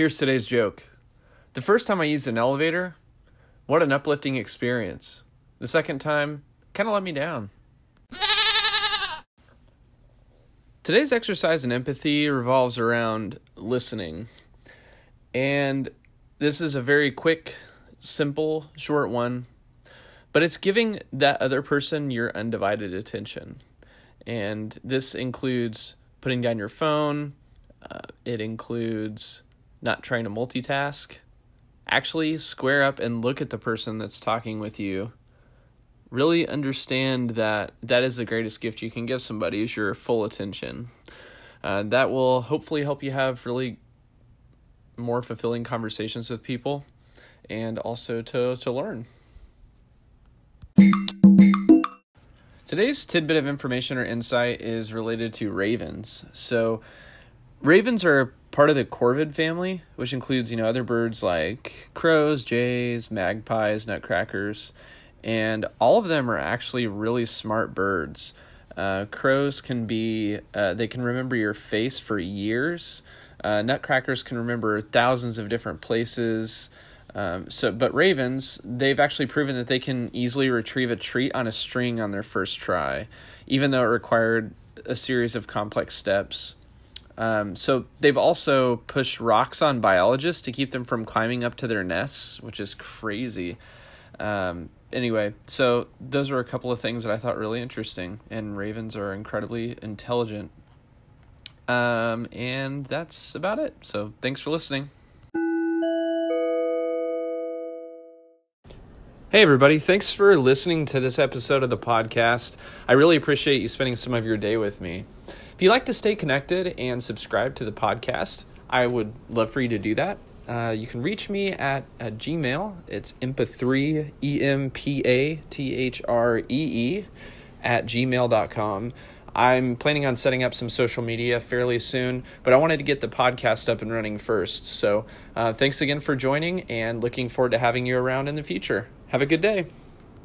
Here's today's joke. The first time I used an elevator, what an uplifting experience. The second time, kind of let me down. Today's exercise in empathy revolves around listening. And this is a very quick, simple, short one, but it's giving that other person your undivided attention. And this includes putting down your phone, uh, it includes not trying to multitask. Actually, square up and look at the person that's talking with you. Really understand that that is the greatest gift you can give somebody is your full attention. Uh, that will hopefully help you have really more fulfilling conversations with people and also to, to learn. Today's tidbit of information or insight is related to ravens. So, ravens are part of the corvid family, which includes, you know, other birds like crows, jays, magpies, nutcrackers, and all of them are actually really smart birds. Uh, crows can be, uh, they can remember your face for years. Uh, nutcrackers can remember thousands of different places. Um, so, but ravens, they've actually proven that they can easily retrieve a treat on a string on their first try, even though it required a series of complex steps. Um, so they've also pushed rocks on biologists to keep them from climbing up to their nests, which is crazy. Um, anyway, so those are a couple of things that I thought really interesting, and ravens are incredibly intelligent. Um, and that's about it. So thanks for listening. Hey, everybody. Thanks for listening to this episode of the podcast. I really appreciate you spending some of your day with me. If you'd like to stay connected and subscribe to the podcast, I would love for you to do that. Uh, you can reach me at, at Gmail. It's empa3, E M P A T H R E E, at gmail.com. I'm planning on setting up some social media fairly soon, but I wanted to get the podcast up and running first. So uh, thanks again for joining and looking forward to having you around in the future. Have a good day.